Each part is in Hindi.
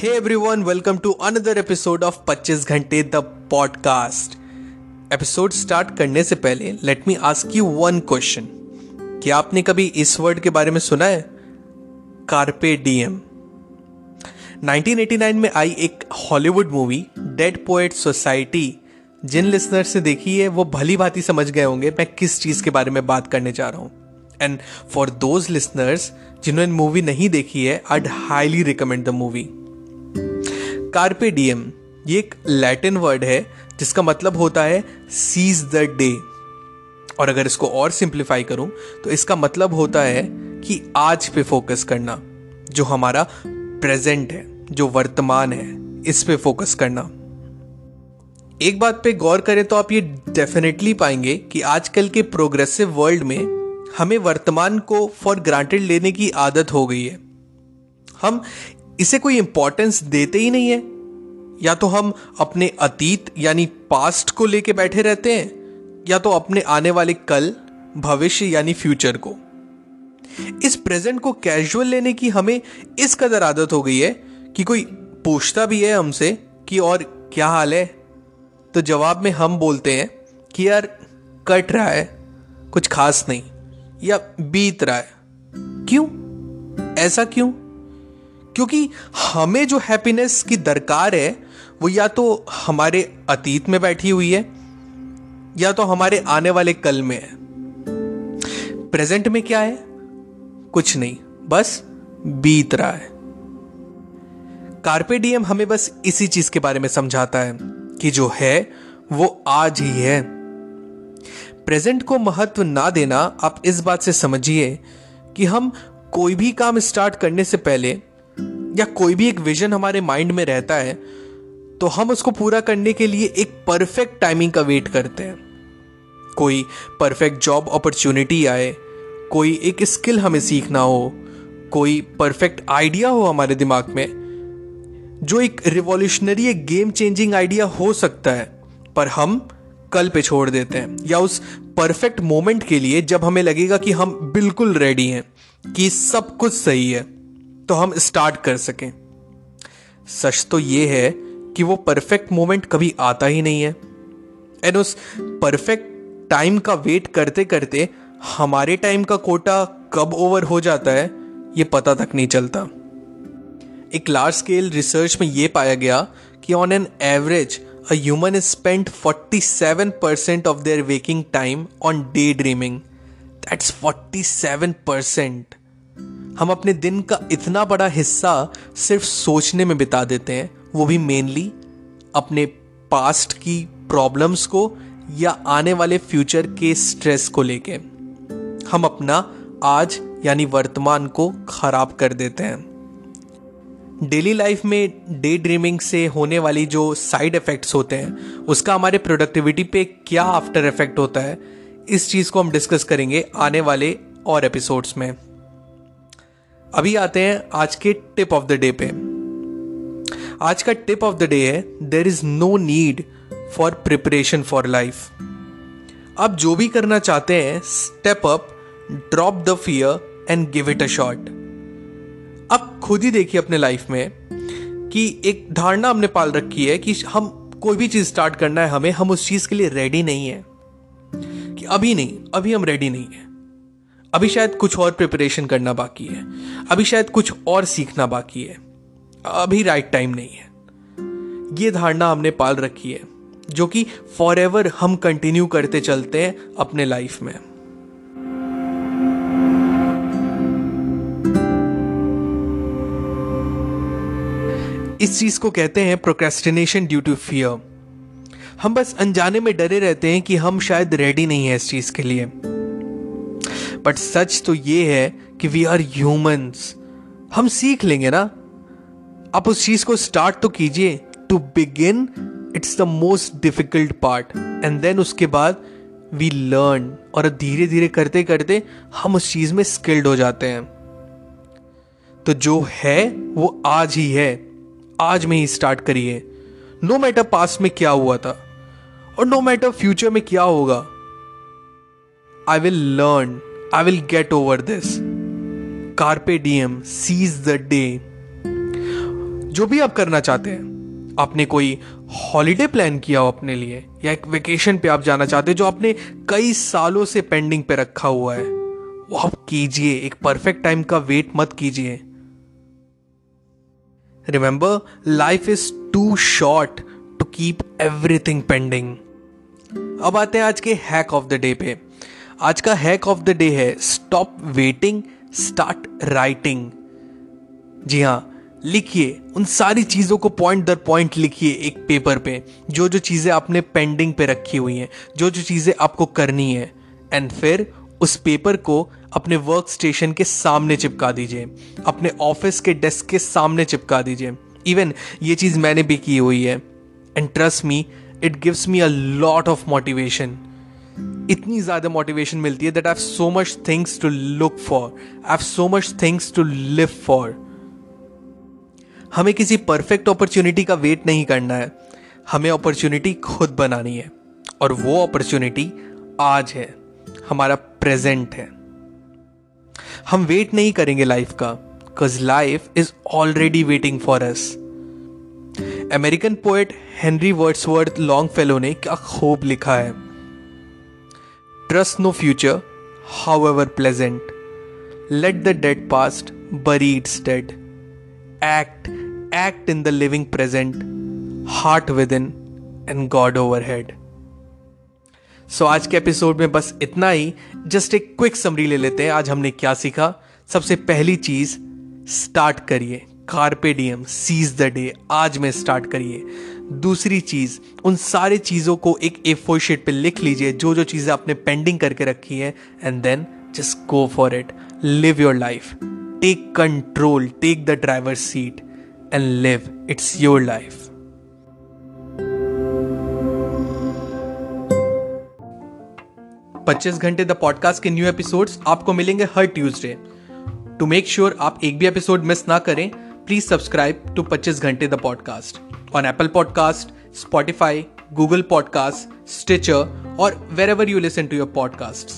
Hey everyone, welcome to another episode of 25 घंटे द पॉडकास्ट एपिसोड स्टार्ट करने से पहले let me ask you one question क्या आपने कभी इस वर्ड के बारे में सुना है? कार्पे डीएम 1989 में आई एक Hollywood movie Dead Poet Society जिन लिसनर से देखी है वो भली भांति समझ गए होंगे मैं किस चीज़ के बारे में बात करने जा रहा हूँ. एंड फॉर दोज लिसनर्स जिन्होंने मूवी नहीं देखी है I highly recommend the movie carpe diem ये एक लैटिन वर्ड है, जिसका मतलब होता है सीज द डे और अगर इसको और सिंप्लीफाई करूँ तो इसका मतलब होता है कि आज पे फोकस करना, जो हमारा प्रेजेंट है, जो वर्तमान है, इस पे फोकस करना. एक बात पे गौर करें तो आप ये डेफिनेटली पाएँगे कि आजकल के प्रोग्रेसिव वर्ल्ड में हमें वर्तमान को फॉर ग्रांटेड लेने की आदत हो गई है. हम इसे कोई इंपॉर्टेंस देते ही नहीं है। या तो हम अपने अतीत, यानी पास्ट को लेके बैठे रहते हैं, या तो अपने आने वाले कल, भविष्य, यानी फ्यूचर को। इस प्रेजेंट को कैजुअल लेने की हमें इस कदर आदत हो गई है कि कोई पूछता भी है हमसे कि और क्या हाल है? तो जवाब में हम बोलते हैं कि यार, कट रहा है, कुछ खास नहीं, या बीत रहा है। क्यों? ऐसा क्यों? क्योंकि हमें जो हैप्पीनेस की दरकार है, वो या तो हमारे अतीत में बैठी हुई है, या तो हमारे आने वाले कल में है। प्रेजेंट में क्या है? कुछ नहीं, बस बीत रहा है। कार्पे डीएम हमें बस इसी चीज़ के बारे में समझाता है कि जो है, वो आज ही है। प्रेजेंट को महत्व ना देना, आप इस बात से समझिए कि हम कोई भी काम स्टार्ट करने से पहले या कोई भी एक विजन हमारे माइंड में रहता है तो हम उसको पूरा करने के लिए एक परफेक्ट टाइमिंग का वेट करते हैं। कोई परफेक्ट जॉब अपॉर्चुनिटी आए, कोई एक स्किल हमें सीखना हो, कोई परफेक्ट आइडिया हो हमारे दिमाग में, जो एक रिवॉल्यूशनरी एक गेम चेंजिंग आइडिया हो सकता है, पर हम कल पे छोड़ देते हैं, या उस परफेक्ट मोमेंट के लिए जब हमें लगेगा कि हम बिल्कुल रेडी हैं, कि सब कुछ सही है। तो हम स्टार्ट कर सकें। सच तो ये है कि वो परफेक्ट मोमेंट कभी आता ही नहीं है। एंड उस परफेक्ट टाइम का वेट करते करते हमारे टाइम का कोटा कब ओवर हो जाता है, ये पता तक नहीं चलता। एक लार्ज स्केल रिसर्च में ये पाया गया कि on an average a human is spend 47 percent of their waking time on daydreaming that's 47 percent हम अपने दिन का इतना बड़ा हिस्सा सिर्फ़ सोचने में बिता देते हैं। वो भी मेनली अपने पास्ट की प्रॉब्लम्स को या आने वाले फ्यूचर के स्ट्रेस को लेके। हम अपना आज यानी वर्तमान को खराब कर देते हैं। डेली लाइफ में डे ड्रीमिंग से होने वाली जो साइड इफेक्ट्स होते हैं, उसका हमारे प्रोडक्टिविटी पे क्या आफ्टर इफ़ेक्ट होता है, इस चीज़ को हम डिस्कस करेंगे आने वाले और एपिसोड्स में। अभी आते हैं आज के टिप ऑफ़ द डे पे। आज का टिप ऑफ़ द डे है there is no need for preparation for life आप जो भी करना चाहते हैं step up drop the fear and give it a shot अब खुद ही देखिए अपने लाइफ में कि एक धारणा हमने पाल रखी है कि हम कोई भी चीज़ स्टार्ट करना है हमें, हम उस चीज़ के लिए रेडी नहीं है। कि अभी नहीं, अभी हम रेडी नहीं है। अभी शायद कुछ और प्रिपरेशन करना बाकी है। अभी शायद कुछ और सीखना बाकी है। अभी राइट टाइम नहीं है। ये धारणा हमने पाल रखी है, जो कि फॉर एवर हम कंटिन्यू करते चलते हैं अपने लाइफ में। इस चीज़ को कहते हैं प्रोक्रेस्टिनेशन ड्यू टू फियर हम बस अनजाने में डरे रहते हैं कि हम शायद रेडी नहीं है इस चीज़ के लिए। बट सच तो ये है कि वी आर ह्यूमंस हम सीख लेंगे ना। आप उस चीज़ को स्टार्ट तो कीजिए। To begin it's the most difficult part and then उसके बाद वी लर्न और धीरे धीरे करते करते हम उस चीज़ में स्किल्ड हो जाते हैं। तो जो है, वो आज ही है। आज में ही स्टार्ट करिए। नो मैटर पास्ट में क्या हुआ था, और नो मैटर फ्यूचर में क्या होगा I will learn I will get over this carpe diem seize the day जो भी आप करना चाहते हैं, आपने कोई हॉलीडे प्लान किया हो अपने लिए, या एक वेकेशन पे आप जाना चाहते हो, जो आपने कई सालों से पेंडिंग पे रखा हुआ है, वो आप कीजिए। एक परफेक्ट टाइम का वेट मत कीजिए। Remember life is too short to keep everything pending अब आते हैं आज के हैक ऑफ़ द डे पे। आज का हैक ऑफ़ द डे है स्टॉप वेटिंग स्टार्ट राइटिंग जी हाँ लिखिए उन सारी चीज़ों को पॉइंट दर पॉइंट लिखिए एक पेपर पे, जो जो चीज़ें आपने पेंडिंग पे रखी हुई हैं, जो जो चीज़ें आपको करनी है एंड फिर उस पेपर को अपने वर्क स्टेशन के सामने चिपका दीजिए, अपने ऑफ़िस के डेस्क के सामने चिपका दीजिए। इवन ये चीज़ मैंने भी की हुई है and trust me it gives me a lot of motivation इतनी ज़्यादा मोटिवेशन मिलती है that I have so much things to look for I have so much things to live for हमें किसी परफेक्ट अपॉर्चुनिटी का वेट नहीं करना है। हमें अपॉर्चुनिटी खुद बनानी है। और वो अपॉर्चुनिटी आज है। हमारा प्रेजेंट है। हम वेट नहीं करेंगे लाइफ का। Because life is already waiting for us American poet Henry Wordsworth Longfellow ने क्या खूब लिखा है। However pleasant let the dead past bury its dead act act in the living present heart within and God overhead so आज के एपिसोड में बस इतना ही। जस्ट एक क्विक समरी ले लेते हैं। आज हमने क्या सीखा? सबसे पहली चीज़ स्टार्ट करिए। कार्पेडियम सीज द डे आज में स्टार्ट करिए। दूसरी चीज़, उन सारे चीज़ों को एक ए फोर शीट पे लिख लीजिए, जो जो चीज़ें आपने पेंडिंग करके रखी है and then just go for it live your life take control take the driver seat and live it's your life पच्चीस घंटे द पॉडकास्ट के न्यू एपिसोड्स आपको मिलेंगे हर ट्यूसडे टू मेक श्योर आप एक भी एपिसोड मिस ना करें प्लीज़ सब्सक्राइब टू पच्चीस घंटे the podcast on Apple podcast Spotify Google podcast Stitcher और wherever you listen to your podcast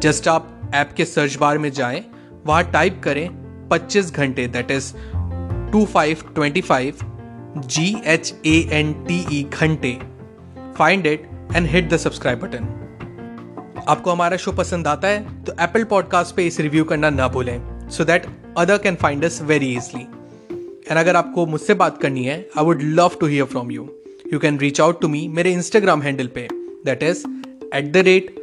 just आप ऐप के सर्च बार में जाएँ, वहाँ टाइप करें 25 घंटे that is two five twenty five G H A N T E घंटे. Find it and hit the subscribe button आपको हमारा शो पसंद आता है तो एप्पल पॉडकास्ट पे इस रिव्यू करना ना भूलें so that other can find us very easily and अगर आपको मुझसे बात करनी है I would love to hear from you you can reach out to me मेरे इंस्टाग्राम हैंडल पे. That is at the rate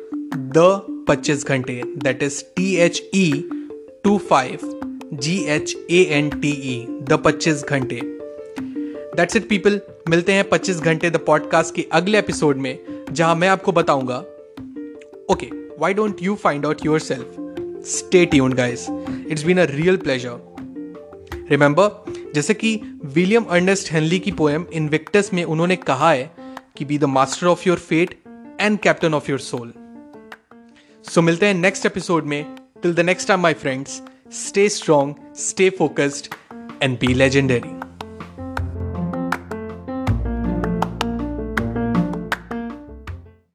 the पच्चीस घंटे. That is T H E two five G H A N T E the पच्चीस घंटे. दैट्स इट पीपल मिलते हैं पच्चीस घंटे द पॉडकास्ट के अगले एपिसोड में, जहाँ मैं आपको बताऊँगा. Okay why don't you find out yourself stay tuned guys it's been a real pleasure remember जैसे कि विलियम अर्नेस्ट हेनली की पोएम इनविक्टस में उन्होंने कहा है कि be the master of your fate and captain of your soul so मिलते हैं नेक्स्ट एपिसोड में till the next time my friends stay strong stay focused and be legendary.